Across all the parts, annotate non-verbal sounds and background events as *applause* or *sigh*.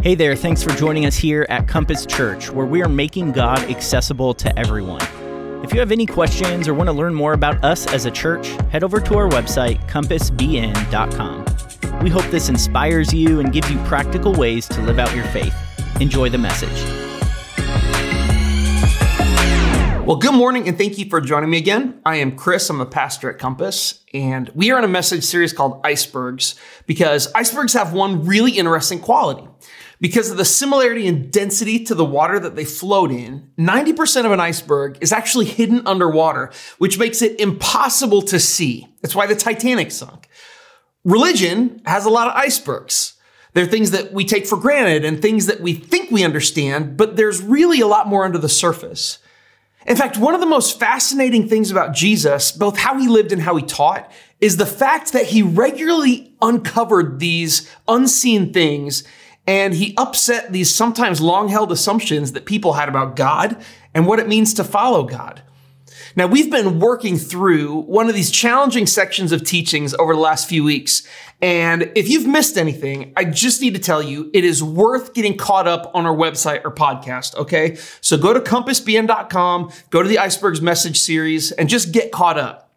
Hey there, thanks for joining us here at Compass Church, where we are making God accessible to everyone. If you have any questions or want to learn more about us as a church, head over to our website, compassbn.com. We hope this inspires you and gives you practical ways to live out your faith. Enjoy the message. Well, good morning and thank you for joining me again. I am Chris, I'm a pastor at Compass, and we are in a message series called Icebergs because icebergs have one really interesting quality. Because of the similarity in density to the water that they float in, 90% of an iceberg is actually hidden underwater, which makes it impossible to see. That's why the Titanic sunk. Religion has a lot of icebergs. They're things that we take for granted and things that we think we understand, but there's really a lot more under the surface. In fact, one of the most fascinating things about Jesus, both how he lived and how he taught, is the fact that he regularly uncovered these unseen things and he upset these sometimes long held assumptions that people had about God and what it means to follow God. Now, we've been working through one of these challenging sections of teachings over the last few weeks. And if you've missed anything, I just need to tell you it is worth getting caught up on our website or podcast, okay? So go to compassbn.com, go to the Icebergs message series, and just get caught up.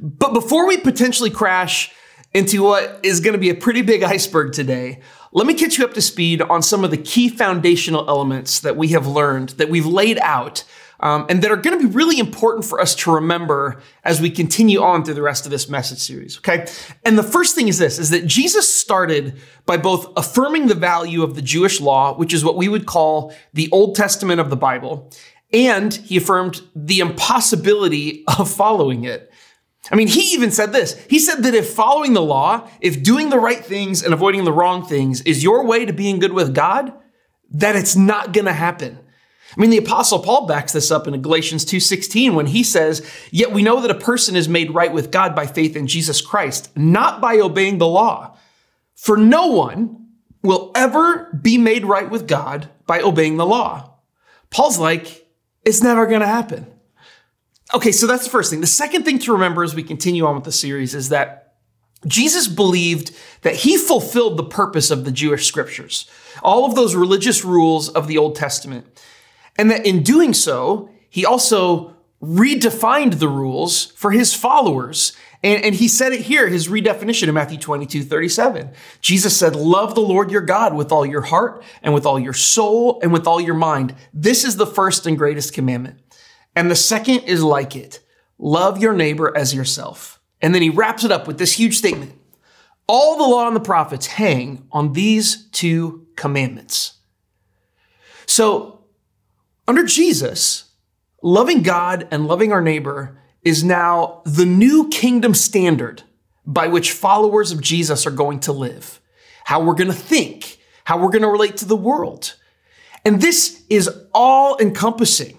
But before we potentially crash into what is going to be a pretty big iceberg today, let me catch you up to speed on some of the key foundational elements that we have learned, that we've laid out, um, and that are going to be really important for us to remember as we continue on through the rest of this message series. Okay. And the first thing is this, is that Jesus started by both affirming the value of the Jewish law, which is what we would call the Old Testament of the Bible, and he affirmed the impossibility of following it. I mean, he even said this. He said that if following the law, if doing the right things and avoiding the wrong things is your way to being good with God, that it's not going to happen. I mean, the apostle Paul backs this up in Galatians 2:16 when he says, "Yet we know that a person is made right with God by faith in Jesus Christ, not by obeying the law. For no one will ever be made right with God by obeying the law." Paul's like, it's never going to happen. Okay, so that's the first thing. The second thing to remember as we continue on with the series is that Jesus believed that he fulfilled the purpose of the Jewish scriptures, all of those religious rules of the Old Testament. And that in doing so, he also redefined the rules for his followers. And, and, he said it here, his redefinition in Matthew 22, 37. Jesus said, Love the Lord your God with all your heart and with all your soul and with all your mind. This is the first and greatest commandment. And the second is like it love your neighbor as yourself. And then he wraps it up with this huge statement All the law and the prophets hang on these two commandments. So, under Jesus, loving God and loving our neighbor is now the new kingdom standard by which followers of Jesus are going to live, how we're going to think, how we're going to relate to the world. And this is all encompassing.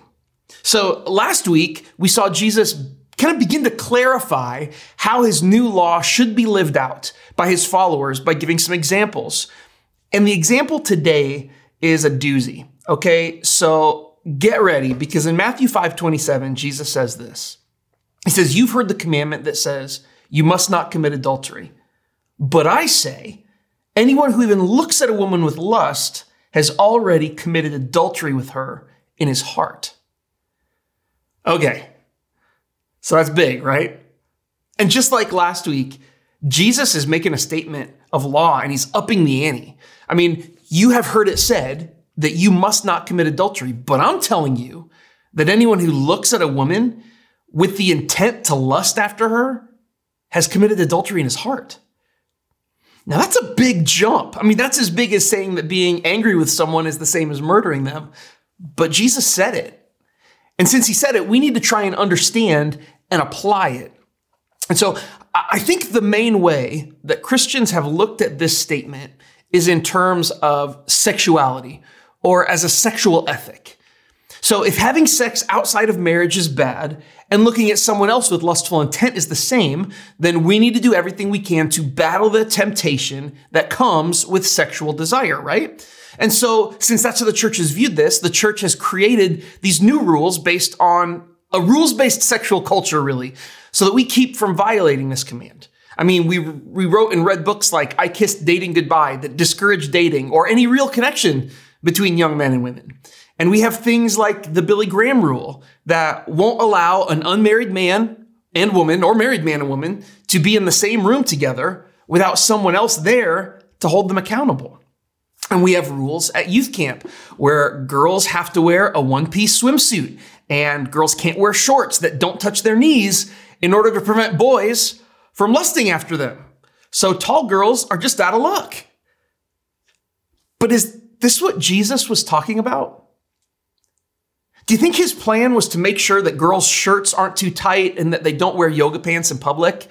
So last week, we saw Jesus kind of begin to clarify how his new law should be lived out by his followers by giving some examples. And the example today is a doozy. Okay, so get ready because in Matthew 5 27, Jesus says this. He says, You've heard the commandment that says, You must not commit adultery. But I say, anyone who even looks at a woman with lust has already committed adultery with her in his heart. Okay. So that's big, right? And just like last week, Jesus is making a statement of law and he's upping the ante. I mean, you have heard it said that you must not commit adultery, but I'm telling you that anyone who looks at a woman with the intent to lust after her has committed adultery in his heart. Now, that's a big jump. I mean, that's as big as saying that being angry with someone is the same as murdering them. But Jesus said it. And since he said it, we need to try and understand and apply it. And so I think the main way that Christians have looked at this statement is in terms of sexuality or as a sexual ethic. So if having sex outside of marriage is bad and looking at someone else with lustful intent is the same, then we need to do everything we can to battle the temptation that comes with sexual desire, right? And so, since that's how the church has viewed this, the church has created these new rules based on a rules based sexual culture, really, so that we keep from violating this command. I mean, we, we wrote and read books like I Kissed Dating Goodbye that discourage dating or any real connection between young men and women. And we have things like the Billy Graham rule that won't allow an unmarried man and woman or married man and woman to be in the same room together without someone else there to hold them accountable. And we have rules at youth camp where girls have to wear a one piece swimsuit and girls can't wear shorts that don't touch their knees in order to prevent boys from lusting after them. So tall girls are just out of luck. But is this what Jesus was talking about? Do you think his plan was to make sure that girls' shirts aren't too tight and that they don't wear yoga pants in public?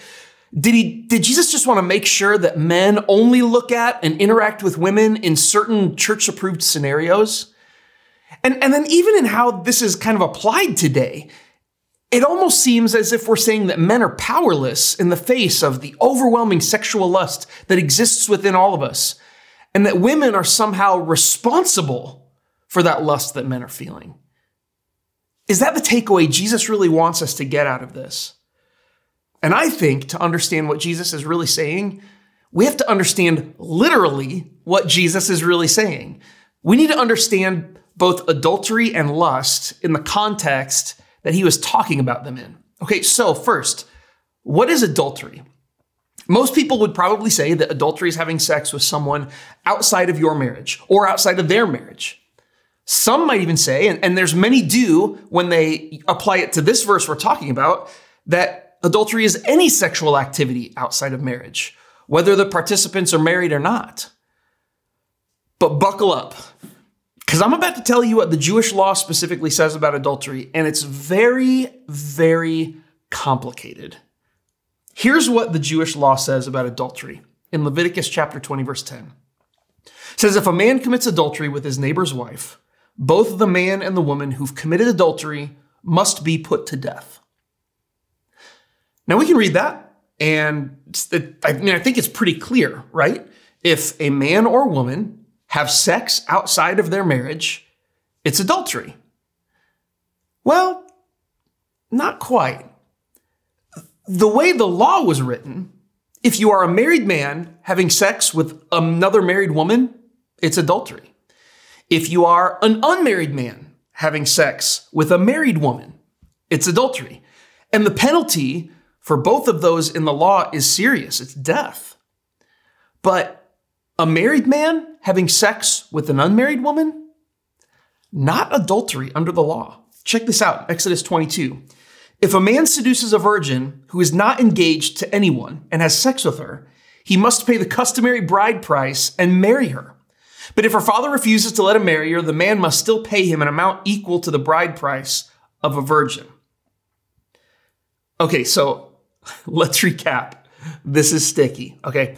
Did he did Jesus just want to make sure that men only look at and interact with women in certain church approved scenarios? And and then even in how this is kind of applied today, it almost seems as if we're saying that men are powerless in the face of the overwhelming sexual lust that exists within all of us, and that women are somehow responsible for that lust that men are feeling. Is that the takeaway Jesus really wants us to get out of this? And I think to understand what Jesus is really saying, we have to understand literally what Jesus is really saying. We need to understand both adultery and lust in the context that he was talking about them in. Okay, so first, what is adultery? Most people would probably say that adultery is having sex with someone outside of your marriage or outside of their marriage. Some might even say, and, and there's many do when they apply it to this verse we're talking about, that adultery is any sexual activity outside of marriage, whether the participants are married or not. But buckle up. Because I'm about to tell you what the Jewish law specifically says about adultery, and it's very, very complicated. Here's what the Jewish law says about adultery in Leviticus chapter 20, verse 10. It says, If a man commits adultery with his neighbor's wife, both the man and the woman who've committed adultery must be put to death. Now we can read that, and I mean, I think it's pretty clear, right? If a man or woman have sex outside of their marriage, it's adultery. Well, not quite. The way the law was written, if you are a married man having sex with another married woman, it's adultery. If you are an unmarried man having sex with a married woman, it's adultery. And the penalty for both of those in the law is serious it's death. But a married man having sex with an unmarried woman? Not adultery under the law. Check this out Exodus 22. If a man seduces a virgin who is not engaged to anyone and has sex with her, he must pay the customary bride price and marry her. But if her father refuses to let him marry her, the man must still pay him an amount equal to the bride price of a virgin. Okay, so *laughs* let's recap. This is sticky, okay?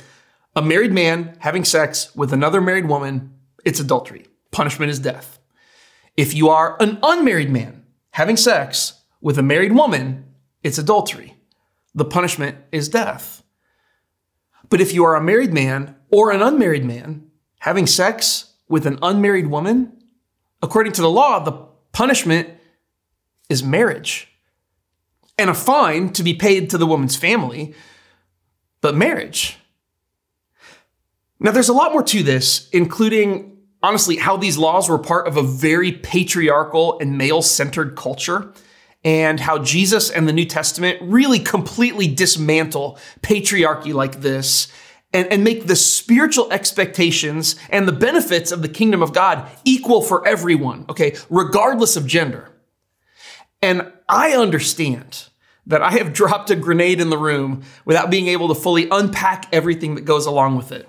A married man having sex with another married woman, it's adultery. Punishment is death. If you are an unmarried man having sex with a married woman, it's adultery. The punishment is death. But if you are a married man or an unmarried man having sex with an unmarried woman, according to the law, the punishment is marriage and a fine to be paid to the woman's family, but marriage. Now, there's a lot more to this, including, honestly, how these laws were part of a very patriarchal and male centered culture, and how Jesus and the New Testament really completely dismantle patriarchy like this and, and make the spiritual expectations and the benefits of the kingdom of God equal for everyone, okay, regardless of gender. And I understand that I have *laughs* dropped a grenade in the room without being able to fully unpack everything that goes along with it.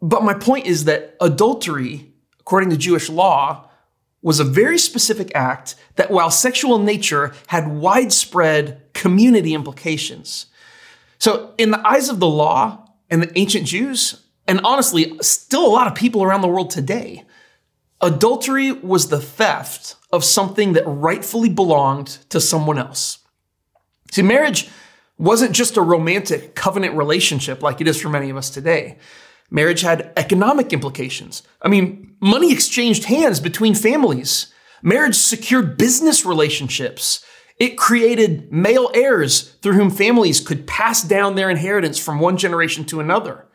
But my point is that adultery, according to Jewish law, was a very specific act that, while sexual nature, had widespread community implications. So, in the eyes of the law and the ancient Jews, and honestly, still a lot of people around the world today, adultery was the theft of something that rightfully belonged to someone else. See, marriage wasn't just a romantic covenant relationship like it is for many of us today. Marriage had economic implications. I mean, money exchanged hands between families. Marriage secured business relationships. It created male heirs through whom families could pass down their inheritance from one generation to another.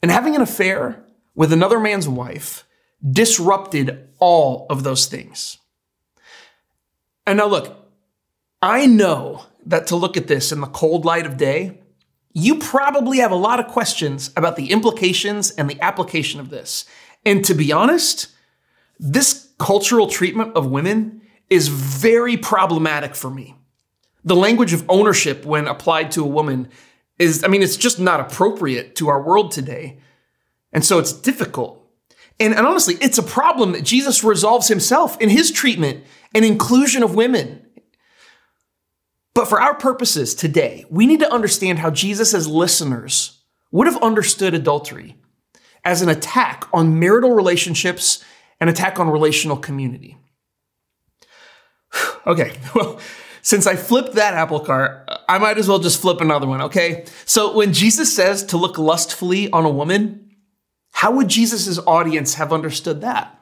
And having an affair with another man's wife disrupted all of those things. And now, look, I know that to look at this in the cold light of day, you probably have a lot of questions about the implications and the application of this. And to be honest, this cultural treatment of women is very problematic for me. The language of ownership, when applied to a woman, is, I mean, it's just not appropriate to our world today. And so it's difficult. And, and honestly, it's a problem that Jesus resolves himself in his treatment and inclusion of women. But for our purposes today, we need to understand how Jesus, as listeners, would have understood adultery as an attack on marital relationships, an attack on relational community. *sighs* okay, *laughs* well, since I flipped that apple cart, I might as well just flip another one, okay? So when Jesus says to look lustfully on a woman, how would Jesus' audience have understood that?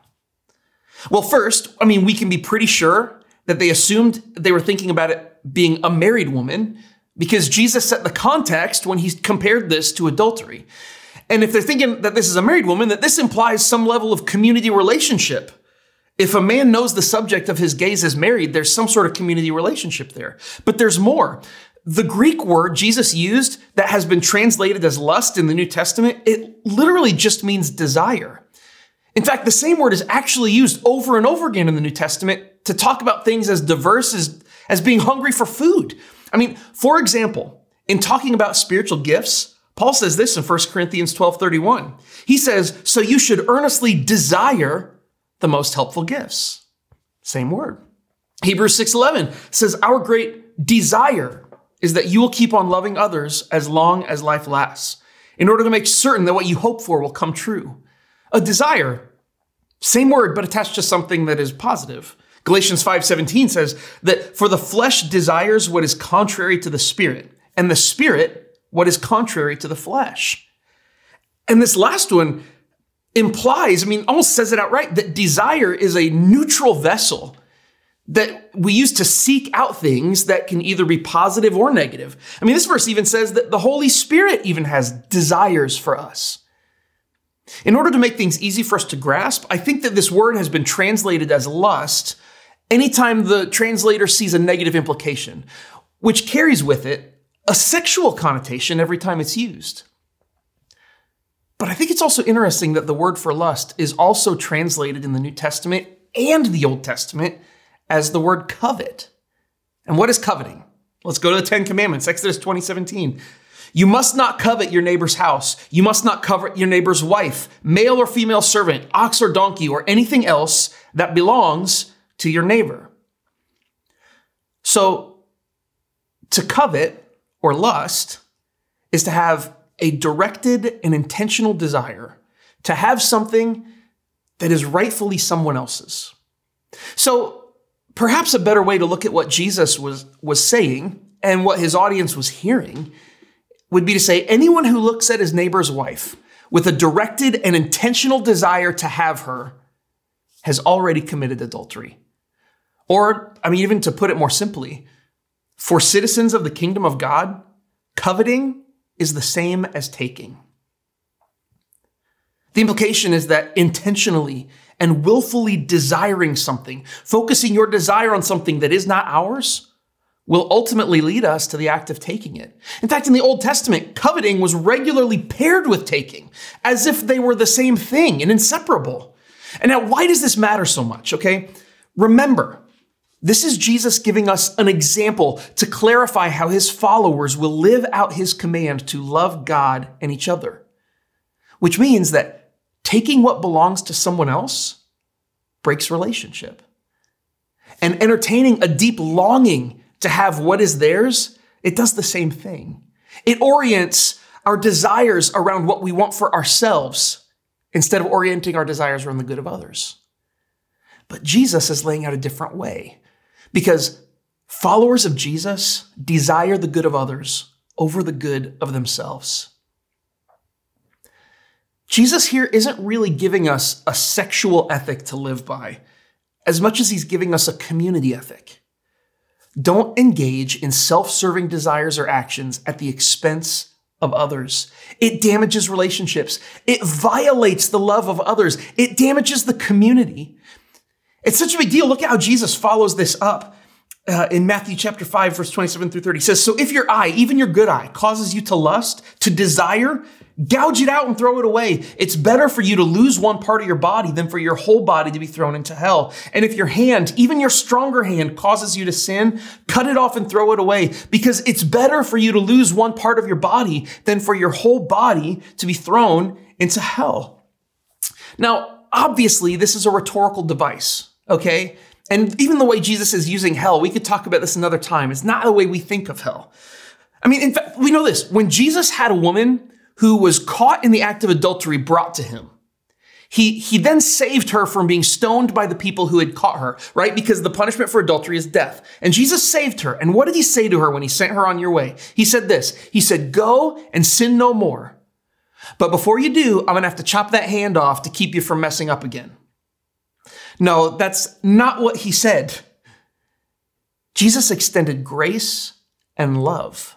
Well, first, I mean, we can be pretty sure that they assumed they were thinking about it being a married woman because Jesus set the context when he compared this to adultery. And if they're thinking that this is a married woman, that this implies some level of community relationship. If a man knows the subject of his gaze is married, there's some sort of community relationship there. But there's more. The Greek word Jesus used that has been translated as lust in the New Testament, it literally just means desire. In fact, the same word is actually used over and over again in the New Testament to talk about things as diverse as, as being hungry for food. I mean, for example, in talking about spiritual gifts, Paul says this in 1 Corinthians 12 31. He says, So you should earnestly desire the most helpful gifts. Same word. Hebrews 6 11 says, Our great desire is that you will keep on loving others as long as life lasts, in order to make certain that what you hope for will come true. A desire, same word, but attached to something that is positive. Galatians 5:17 says that for the flesh desires what is contrary to the spirit, and the spirit what is contrary to the flesh. And this last one implies, I mean, almost says it outright, that desire is a neutral vessel that we use to seek out things that can either be positive or negative. I mean, this verse even says that the Holy Spirit even has desires for us. In order to make things easy for us to grasp, I think that this word has been translated as lust anytime the translator sees a negative implication, which carries with it a sexual connotation every time it's used. But I think it's also interesting that the word for lust is also translated in the New Testament and the Old Testament as the word covet. And what is coveting? Let's go to the Ten Commandments, Exodus 20, 17. You must not covet your neighbor's house. You must not covet your neighbor's wife, male or female servant, ox or donkey, or anything else that belongs to your neighbor. So, to covet or lust is to have a directed and intentional desire to have something that is rightfully someone else's. So, Perhaps a better way to look at what Jesus was, was saying and what his audience was hearing would be to say anyone who looks at his neighbor's wife with a directed and intentional desire to have her has already committed adultery. Or, I mean, even to put it more simply, for citizens of the kingdom of God, coveting is the same as taking. The implication is that intentionally and willfully desiring something, focusing your desire on something that is not ours, will ultimately lead us to the act of taking it. In fact, in the Old Testament, coveting was regularly paired with taking, as if they were the same thing and inseparable. And now, why does this matter so much? Okay, remember, this is Jesus giving us an example to clarify how his followers will live out his command to love God and each other. Which means that Taking what belongs to someone else breaks relationship. And entertaining a deep longing to have what is theirs, it does the same thing. It orients our desires around what we want for ourselves instead of orienting our desires around the good of others. But Jesus is laying out a different way because followers of Jesus desire the good of others over the good of themselves. Jesus here isn't really giving us a sexual ethic to live by as much as he's giving us a community ethic. Don't engage in self serving desires or actions at the expense of others. It damages relationships. It violates the love of others. It damages the community. It's such a big deal. Look at how Jesus follows this up uh, in Matthew chapter 5, verse 27 through 30. He says, So if your eye, even your good eye, causes you to lust, to desire, gouge it out and throw it away. It's better for you to lose one part of your body than for your whole body to be thrown into hell. And if your hand, even your stronger hand, causes you to sin, cut it off and throw it away because it's better for you to lose one part of your body than for your whole body to be thrown into hell. Now, obviously, this is a rhetorical device, okay? And even the way Jesus is using hell, we could talk about this another time. It's not the way we think of hell. I mean, in fact, we know this. When Jesus had a woman who was caught in the act of adultery brought to him, he, he then saved her from being stoned by the people who had caught her, right? Because the punishment for adultery is death. And Jesus saved her. And what did he say to her when he sent her on your way? He said this He said, Go and sin no more. But before you do, I'm going to have to chop that hand off to keep you from messing up again. No, that's not what he said. Jesus extended grace and love.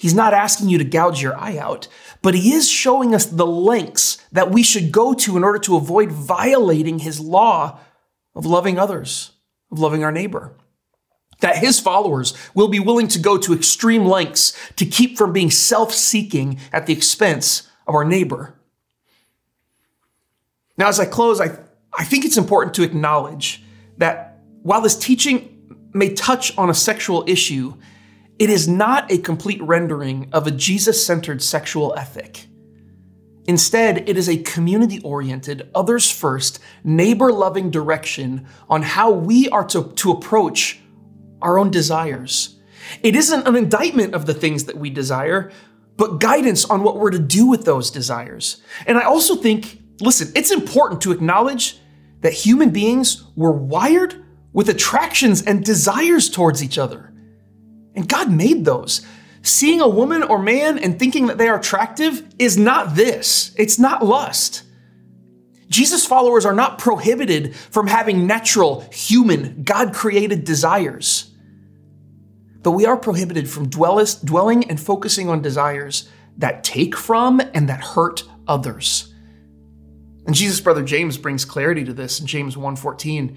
He's not asking you to gouge your eye out, but he is showing us the lengths that we should go to in order to avoid violating his law of loving others, of loving our neighbor. That his followers will be willing to go to extreme lengths to keep from being self seeking at the expense of our neighbor. Now, as I close, I, I think it's important to acknowledge that while this teaching may touch on a sexual issue, it is not a complete rendering of a Jesus centered sexual ethic. Instead, it is a community oriented, others first, neighbor loving direction on how we are to, to approach our own desires. It isn't an indictment of the things that we desire, but guidance on what we're to do with those desires. And I also think, listen, it's important to acknowledge that human beings were wired with attractions and desires towards each other. And God made those. Seeing a woman or man and thinking that they are attractive is not this, it's not lust. Jesus' followers are not prohibited from having natural, human, God created desires. But we are prohibited from dwelling and focusing on desires that take from and that hurt others. And Jesus' brother James brings clarity to this in James 1:14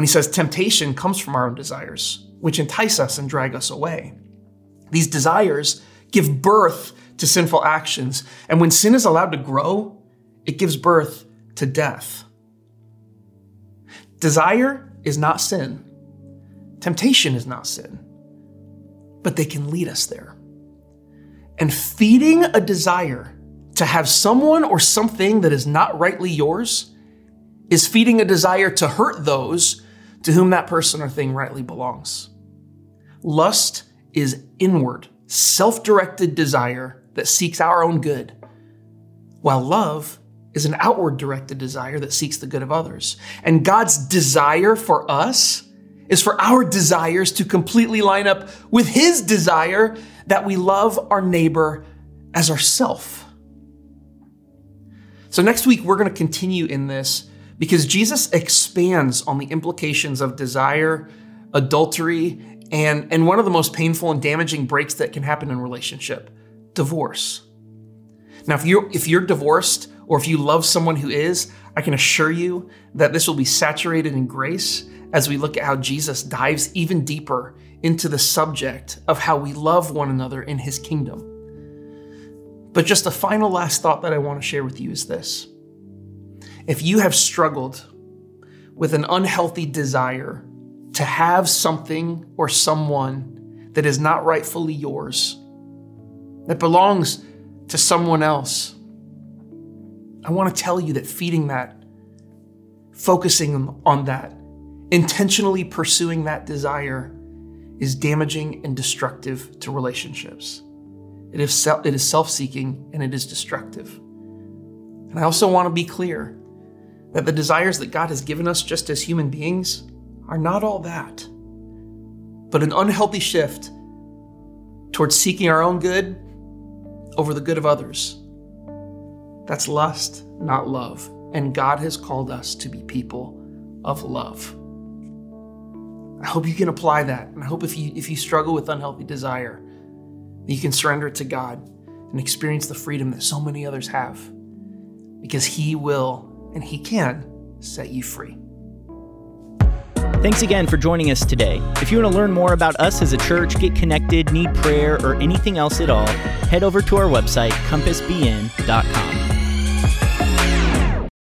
when he says temptation comes from our own desires, which entice us and drag us away. These desires give birth to sinful actions, and when sin is allowed to grow, it gives birth to death. Desire is not sin. Temptation is not sin, but they can lead us there. And feeding a desire to have someone or something that is not rightly yours is feeding a desire to hurt those to whom that person or thing rightly belongs. Lust is inward, self directed desire that seeks our own good, while love is an outward directed desire that seeks the good of others. And God's desire for us is for our desires to completely line up with His desire that we love our neighbor as ourself. So, next week, we're going to continue in this because Jesus expands on the implications of desire, adultery, and, and one of the most painful and damaging breaks that can happen in relationship divorce. Now, if you're, if you're divorced or if you love someone who is, I can assure you that this will be saturated in grace as we look at how Jesus dives even deeper into the subject of how we love one another in his kingdom. But just a final last thought that I want to share with you is this. If you have struggled with an unhealthy desire to have something or someone that is not rightfully yours, that belongs to someone else, I want to tell you that feeding that, focusing on that, intentionally pursuing that desire is damaging and destructive to relationships. It is, self, self-seeking and it is destructive. And I also want to be clear that the desires that God has given us just as human beings are not all that, but an unhealthy shift towards seeking our own good over the good of others. That's lust, not love. And God has called us to be people of love. I hope you can apply that. And I hope if you if you struggle with unhealthy desire, that you can surrender it to God and experience the freedom that so many others have. Because he will and he can set you free. Thanks again for joining us today. If you want to learn more about us as a church, get connected, need prayer, or anything else at all, head over to our website, compassbn.com.